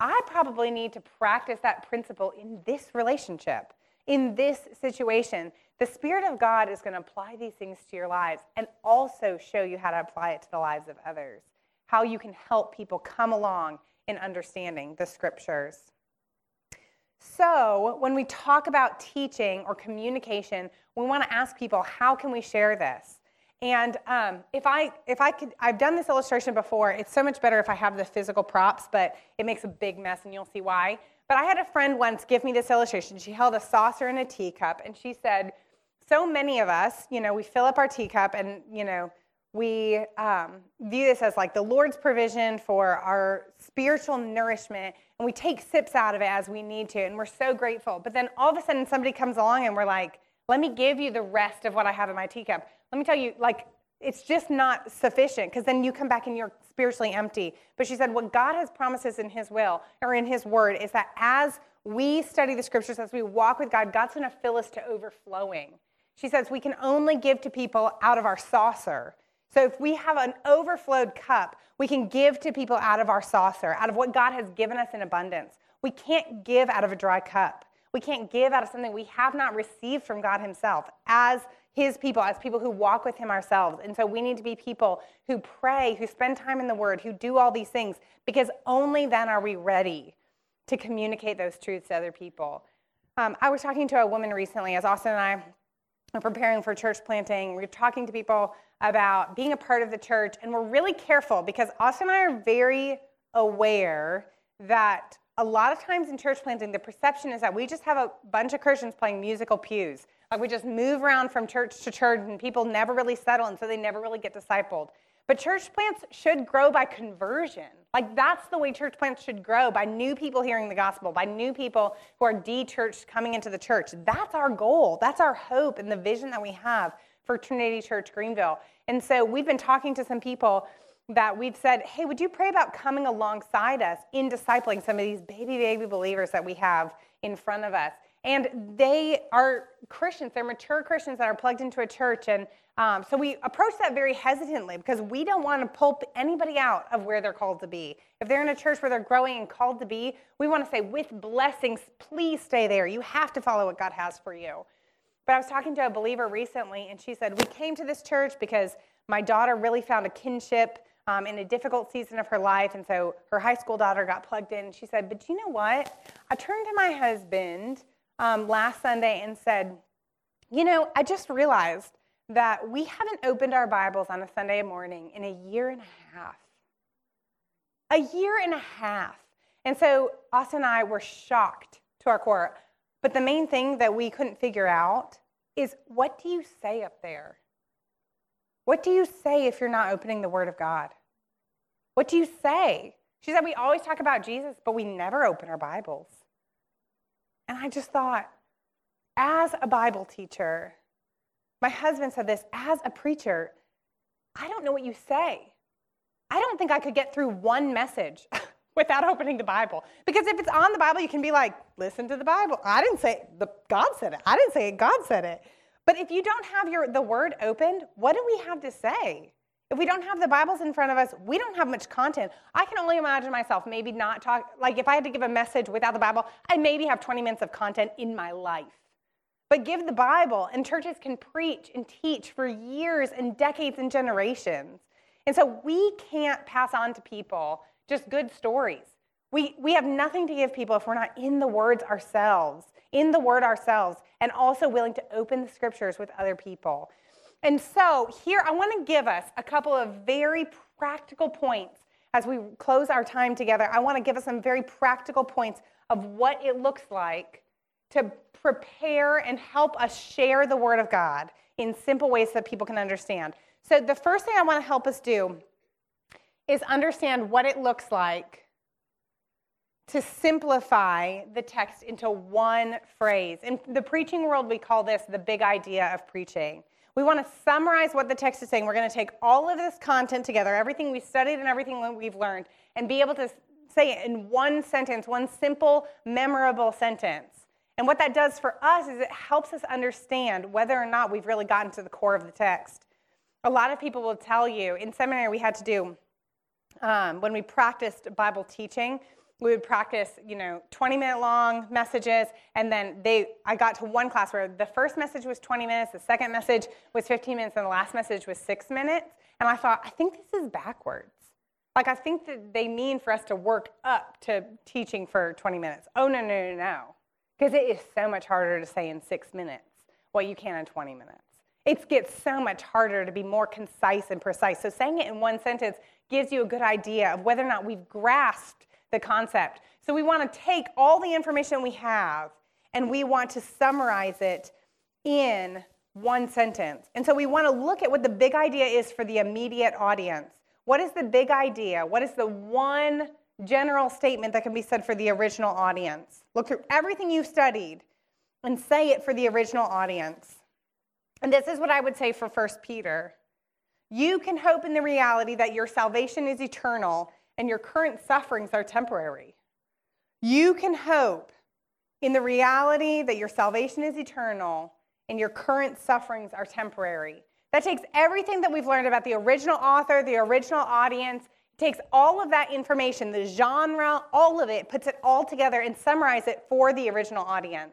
I probably need to practice that principle in this relationship, in this situation. The Spirit of God is going to apply these things to your lives and also show you how to apply it to the lives of others, how you can help people come along in understanding the scriptures. So, when we talk about teaching or communication, we want to ask people, how can we share this? And um, if I if I could, I've done this illustration before. It's so much better if I have the physical props, but it makes a big mess, and you'll see why. But I had a friend once give me this illustration. She held a saucer and a teacup, and she said, "So many of us, you know, we fill up our teacup, and you know, we um, view this as like the Lord's provision for our spiritual nourishment, and we take sips out of it as we need to, and we're so grateful. But then all of a sudden, somebody comes along, and we're like." Let me give you the rest of what I have in my teacup. Let me tell you, like, it's just not sufficient because then you come back and you're spiritually empty. But she said, what God has promises in His will or in His word is that as we study the scriptures, as we walk with God, God's going to fill us to overflowing. She says we can only give to people out of our saucer. So if we have an overflowed cup, we can give to people out of our saucer, out of what God has given us in abundance. We can't give out of a dry cup. We can't give out of something we have not received from God Himself as His people, as people who walk with Him ourselves. And so we need to be people who pray, who spend time in the Word, who do all these things, because only then are we ready to communicate those truths to other people. Um, I was talking to a woman recently, as Austin and I are preparing for church planting. We're talking to people about being a part of the church, and we're really careful because Austin and I are very aware that a lot of times in church planting, the perception is that we just have a bunch of Christians playing musical pews. Like we just move around from church to church and people never really settle and so they never really get discipled. But church plants should grow by conversion. Like that's the way church plants should grow by new people hearing the gospel, by new people who are de-churched coming into the church. That's our goal. That's our hope and the vision that we have for Trinity Church Greenville. And so we've been talking to some people that we've said, hey, would you pray about coming alongside us in discipling some of these baby, baby believers that we have in front of us? And they are Christians, they're mature Christians that are plugged into a church. And um, so we approach that very hesitantly because we don't want to pull anybody out of where they're called to be. If they're in a church where they're growing and called to be, we want to say, with blessings, please stay there. You have to follow what God has for you. But I was talking to a believer recently, and she said, We came to this church because my daughter really found a kinship um, in a difficult season of her life. And so her high school daughter got plugged in. She said, But you know what? I turned to my husband um, last Sunday and said, You know, I just realized that we haven't opened our Bibles on a Sunday morning in a year and a half. A year and a half. And so Austin and I were shocked to our core. But the main thing that we couldn't figure out is what do you say up there? What do you say if you're not opening the Word of God? What do you say? She said, We always talk about Jesus, but we never open our Bibles. And I just thought, as a Bible teacher, my husband said this, as a preacher, I don't know what you say. I don't think I could get through one message [laughs] without opening the Bible. Because if it's on the Bible, you can be like, listen to the Bible. I didn't say it. The, God said it. I didn't say it. God said it. But if you don't have your, the word opened, what do we have to say? If we don't have the Bibles in front of us, we don't have much content. I can only imagine myself maybe not talk, like if I had to give a message without the Bible, I maybe have 20 minutes of content in my life. But give the Bible, and churches can preach and teach for years and decades and generations. And so we can't pass on to people just good stories. We, we have nothing to give people if we're not in the words ourselves in the Word ourselves and also willing to open the scriptures with other people. And so, here I want to give us a couple of very practical points as we close our time together. I want to give us some very practical points of what it looks like to prepare and help us share the Word of God in simple ways that people can understand. So, the first thing I want to help us do is understand what it looks like to simplify the text into one phrase. In the preaching world, we call this the big idea of preaching. We want to summarize what the text is saying. We're going to take all of this content together, everything we studied and everything we've learned, and be able to say it in one sentence, one simple, memorable sentence. And what that does for us is it helps us understand whether or not we've really gotten to the core of the text. A lot of people will tell you in seminary we had to do, um, when we practiced Bible teaching, we would practice, you know, 20 minute long messages, and then they, I got to one class where the first message was 20 minutes, the second message was 15 minutes, and the last message was six minutes. And I thought, I think this is backwards. Like, I think that they mean for us to work up to teaching for 20 minutes. Oh, no, no, no, no. Because it is so much harder to say in six minutes what you can in 20 minutes. It gets so much harder to be more concise and precise. So, saying it in one sentence gives you a good idea of whether or not we've grasped the concept. So, we want to take all the information we have and we want to summarize it in one sentence. And so, we want to look at what the big idea is for the immediate audience. What is the big idea? What is the one general statement that can be said for the original audience? Look through everything you've studied and say it for the original audience. And this is what I would say for 1 Peter. You can hope in the reality that your salvation is eternal and your current sufferings are temporary. You can hope in the reality that your salvation is eternal and your current sufferings are temporary. That takes everything that we've learned about the original author, the original audience, takes all of that information, the genre, all of it, puts it all together and summarize it for the original audience.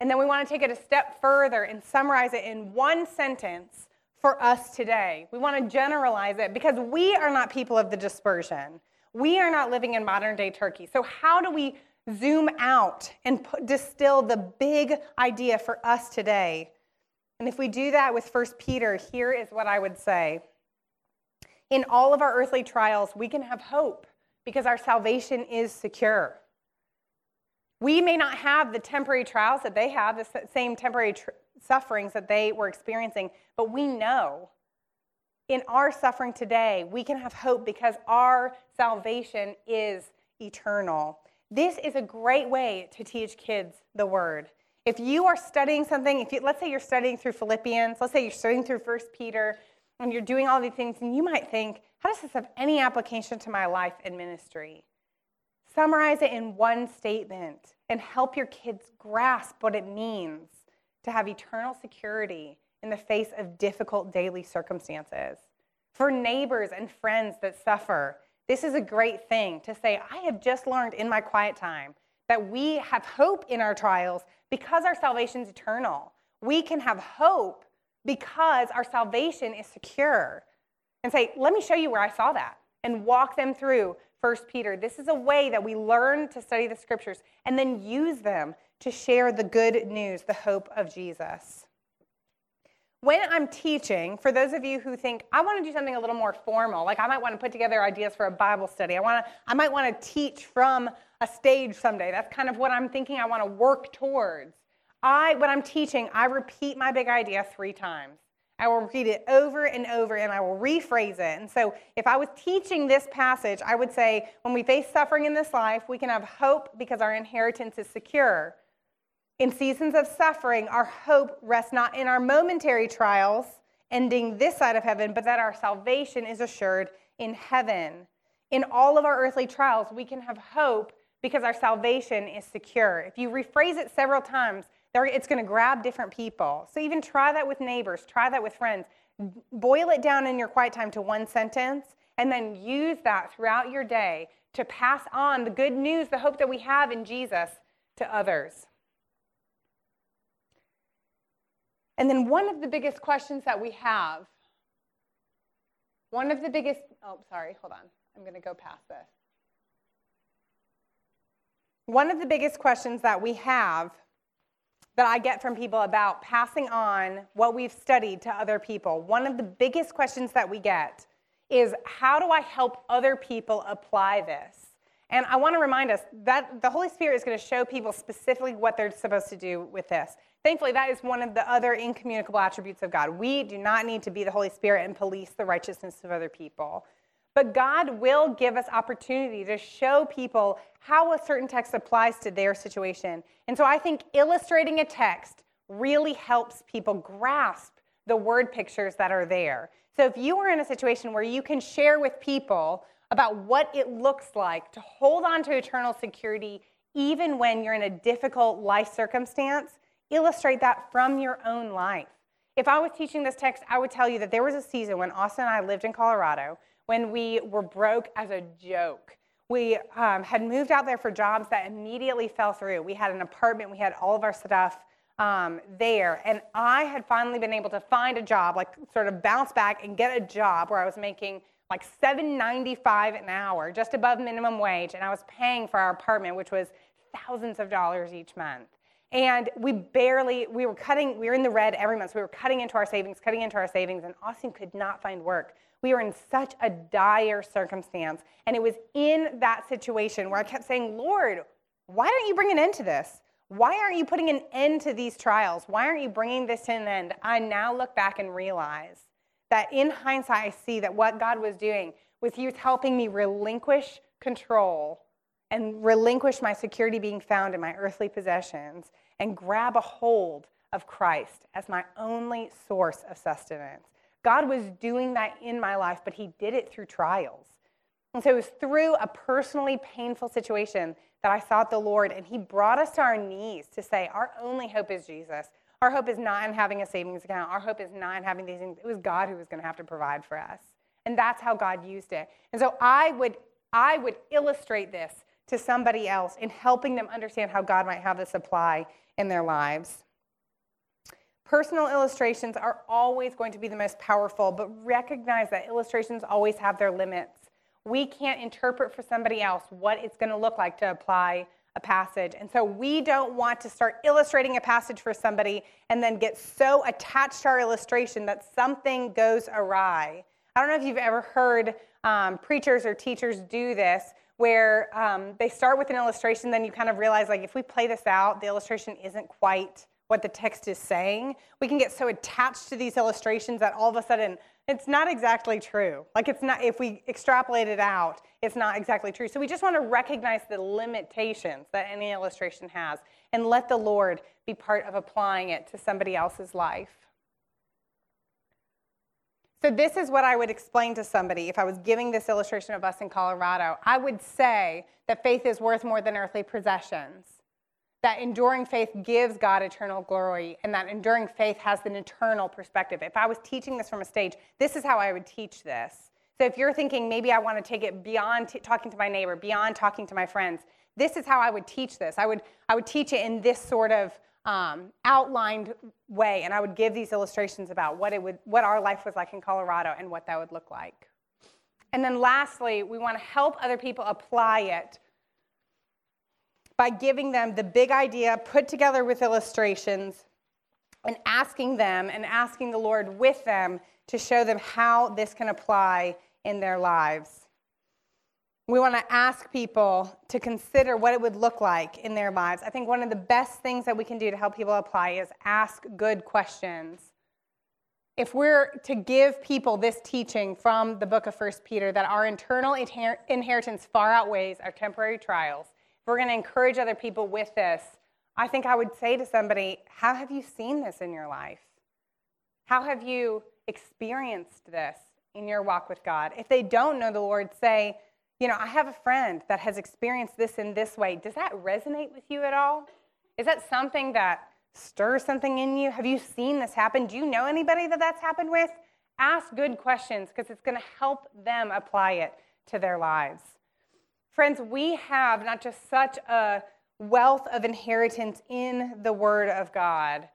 And then we want to take it a step further and summarize it in one sentence for us today. We want to generalize it because we are not people of the dispersion. We are not living in modern day Turkey. So, how do we zoom out and put, distill the big idea for us today and if we do that with 1 Peter, here is what I would say. In all of our earthly trials, we can have hope because our salvation is secure. We may not have the temporary trials that they have, the same temporary tr- sufferings that they were experiencing, but we know in our suffering today, we can have hope because our salvation is eternal. This is a great way to teach kids the word. If you are studying something, if you, let's say you're studying through Philippians, let's say you're studying through First Peter, and you're doing all these things, and you might think, how does this have any application to my life and ministry? Summarize it in one statement and help your kids grasp what it means to have eternal security in the face of difficult daily circumstances. For neighbors and friends that suffer, this is a great thing to say, I have just learned in my quiet time that we have hope in our trials because our salvation is eternal. We can have hope because our salvation is secure. And say, let me show you where I saw that and walk them through 1 Peter. This is a way that we learn to study the scriptures and then use them to share the good news, the hope of Jesus. When I'm teaching, for those of you who think I want to do something a little more formal, like I might want to put together ideas for a Bible study, I want to, I might want to teach from a stage someday. That's kind of what I'm thinking I want to work towards. I, when I'm teaching, I repeat my big idea three times. I will repeat it over and over and I will rephrase it. And so, if I was teaching this passage, I would say, when we face suffering in this life, we can have hope because our inheritance is secure. In seasons of suffering, our hope rests not in our momentary trials ending this side of heaven, but that our salvation is assured in heaven. In all of our earthly trials, we can have hope because our salvation is secure. If you rephrase it several times, it's going to grab different people. So even try that with neighbors, try that with friends. Boil it down in your quiet time to one sentence, and then use that throughout your day to pass on the good news, the hope that we have in Jesus to others. And then one of the biggest questions that we have, one of the biggest, oh, sorry, hold on. I'm going to go past this. One of the biggest questions that we have that I get from people about passing on what we've studied to other people, one of the biggest questions that we get is how do I help other people apply this? And I want to remind us that the Holy Spirit is going to show people specifically what they're supposed to do with this. Thankfully, that is one of the other incommunicable attributes of God. We do not need to be the Holy Spirit and police the righteousness of other people. But God will give us opportunity to show people how a certain text applies to their situation. And so I think illustrating a text really helps people grasp the word pictures that are there. So if you are in a situation where you can share with people about what it looks like to hold on to eternal security even when you're in a difficult life circumstance, illustrate that from your own life. If I was teaching this text, I would tell you that there was a season when Austin and I lived in Colorado when we were broke as a joke. We um, had moved out there for jobs that immediately fell through. We had an apartment, we had all of our stuff um, there, and I had finally been able to find a job, like sort of bounce back and get a job where I was making like $7.95 an hour, just above minimum wage, and I was paying for our apartment, which was thousands of dollars each month. And we barely, we were cutting, we were in the red every month. So we were cutting into our savings, cutting into our savings, and Austin could not find work. We were in such a dire circumstance. And it was in that situation where I kept saying, Lord, why don't you bring an end to this? Why aren't you putting an end to these trials? Why aren't you bringing this to an end? I now look back and realize that in hindsight, I see that what God was doing was He was helping me relinquish control and relinquish my security being found in my earthly possessions and grab a hold of Christ as my only source of sustenance. God was doing that in my life, but He did it through trials. And so it was through a personally painful situation that I sought the Lord, and He brought us to our knees to say, Our only hope is Jesus. Our hope is not in having a savings account. Our hope is not in having these things. It was God who was going to have to provide for us. And that's how God used it. And so I would, I would illustrate this to somebody else in helping them understand how God might have this apply in their lives. Personal illustrations are always going to be the most powerful, but recognize that illustrations always have their limits. We can't interpret for somebody else what it's going to look like to apply a passage. And so we don't want to start illustrating a passage for somebody and then get so attached to our illustration that something goes awry. I don't know if you've ever heard um, preachers or teachers do this, where um, they start with an illustration, then you kind of realize, like, if we play this out, the illustration isn't quite what the text is saying. We can get so attached to these illustrations that all of a sudden it's not exactly true. Like, it's not, if we extrapolate it out, it's not exactly true. So, we just want to recognize the limitations that any illustration has and let the Lord be part of applying it to somebody else's life. So, this is what I would explain to somebody if I was giving this illustration of us in Colorado. I would say that faith is worth more than earthly possessions, that enduring faith gives God eternal glory, and that enduring faith has an eternal perspective. If I was teaching this from a stage, this is how I would teach this. So, if you're thinking maybe I want to take it beyond t- talking to my neighbor, beyond talking to my friends, this is how I would teach this. I would, I would teach it in this sort of um, outlined way, and I would give these illustrations about what it would, what our life was like in Colorado, and what that would look like. And then lastly, we want to help other people apply it by giving them the big idea put together with illustrations and asking them and asking the Lord with them to show them how this can apply in their lives. We want to ask people to consider what it would look like in their lives. I think one of the best things that we can do to help people apply is ask good questions. If we're to give people this teaching from the book of 1 Peter that our internal inheritance far outweighs our temporary trials, if we're going to encourage other people with this, I think I would say to somebody, How have you seen this in your life? How have you experienced this in your walk with God? If they don't know the Lord, say, you know, I have a friend that has experienced this in this way. Does that resonate with you at all? Is that something that stirs something in you? Have you seen this happen? Do you know anybody that that's happened with? Ask good questions because it's going to help them apply it to their lives. Friends, we have not just such a wealth of inheritance in the Word of God,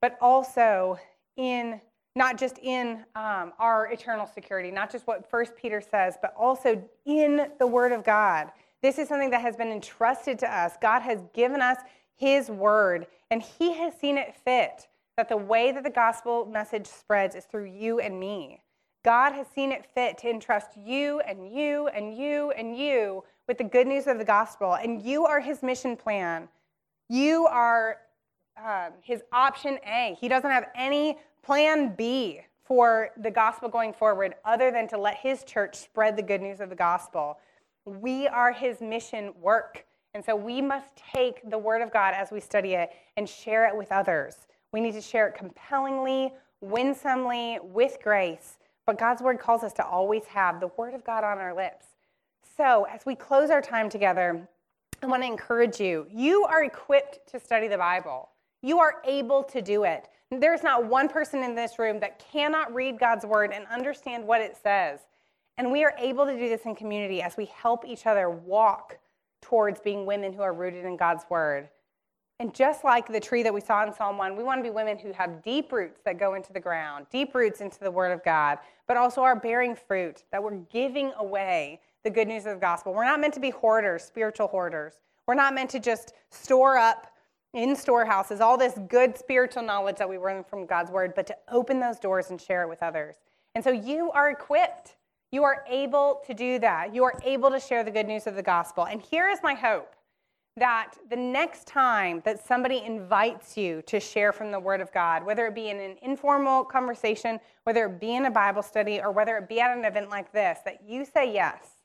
but also in not just in um, our eternal security, not just what First Peter says, but also in the Word of God. This is something that has been entrusted to us. God has given us His Word, and He has seen it fit that the way that the gospel message spreads is through you and me. God has seen it fit to entrust you and you and you and you with the good news of the gospel, and you are His mission plan. You are um, His option A. He doesn't have any plan B for the gospel going forward other than to let his church spread the good news of the gospel. We are his mission work. And so we must take the word of God as we study it and share it with others. We need to share it compellingly, winsomely, with grace. But God's word calls us to always have the word of God on our lips, so, as we close our time together, I want to encourage you. You are equipped to study the Bible. You are able to do it. There's not one person in this room that cannot read God's word and understand what it says. And we are able to do this in community as we help each other walk towards being women who are rooted in God's word. And just like the tree that we saw in Psalm 1, we want to be women who have deep roots that go into the ground, deep roots into the word of God, but also are bearing fruit, that we're giving away the good news of the gospel. We're not meant to be hoarders, spiritual hoarders. We're not meant to just store up in storehouses all this good spiritual knowledge that we learn from God's word, but to open those doors and share it with others. And so you are equipped. You are able to do that. You are able to share the good news of the gospel. And here is my hope that the next time that somebody invites you to share from the Word of God, whether it be in an informal conversation, whether it be in a Bible study, or whether it be at an event like this, that you say yes.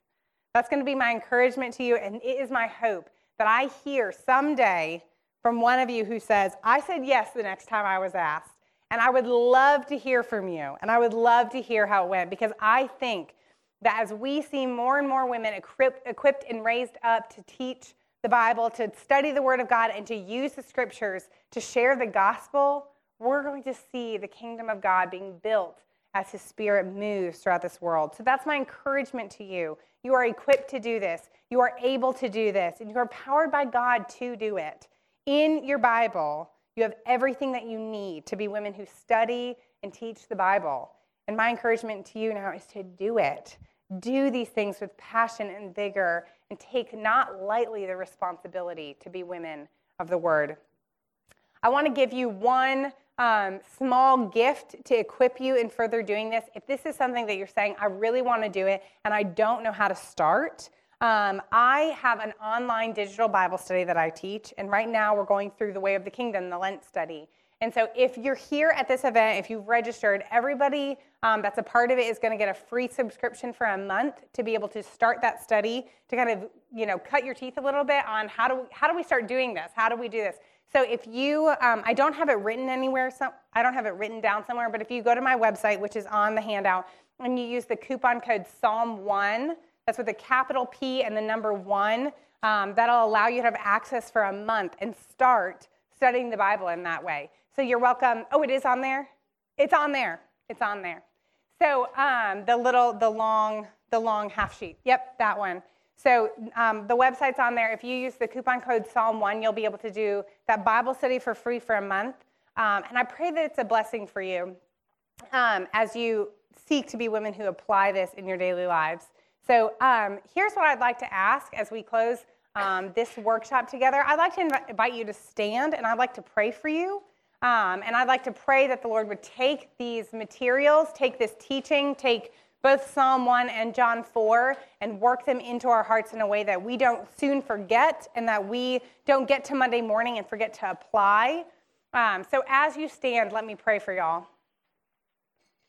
That's going to be my encouragement to you, and it is my hope that I hear someday from one of you who says, I said yes the next time I was asked. And I would love to hear from you. And I would love to hear how it went because I think that as we see more and more women equipped and raised up to teach the Bible, to study the Word of God, and to use the scriptures to share the gospel, we're going to see the kingdom of God being built as His Spirit moves throughout this world. So that's my encouragement to you. You are equipped to do this, you are able to do this, and you are powered by God to do it in your Bible, you have everything that you need to be women who study and teach the Bible. And my encouragement to you now is to do it. Do these things with passion and vigor and take not lightly the responsibility to be women of the word. I want to give you one um, small gift to equip you in further doing this. If this is something that you're saying, I really want to do it and I don't know how to start, um, I have an online digital Bible study that I teach, and right now we're going through the Way of the Kingdom, the Lent study. And so, if you're here at this event, if you've registered, everybody um, that's a part of it is going to get a free subscription for a month to be able to start that study to kind of, you know, cut your teeth a little bit on how do we, how do we start doing this? How do we do this? So, if you, um, I don't have it written anywhere, so I don't have it written down somewhere, but if you go to my website, which is on the handout, and you use the coupon code Psalm One that's with a capital P and the number one. Um, that'll allow you to have access for a month and start studying the Bible in that way. So you're welcome. Oh, it is on there. It's on there. It's on there. So um, the little, the long, the long half sheet. Yep, that one. So um, the website's on there. If you use the coupon code Psalm One, you'll be able to do that Bible study for free for a month. Um, and I pray that it's a blessing for you um, as you seek to be women who apply this in your daily lives. So um, here's what I'd like to ask as we close um, this workshop together. I'd like to inv- invite you to stand and I'd like to pray for you. Um, and I'd like to pray that the Lord would take these materials, take this teaching, take both Psalm 1 and John 4, and work them into our hearts in a way that we don't soon forget and that we don't get to Monday morning and forget to apply. Um, so as you stand, let me pray for y'all.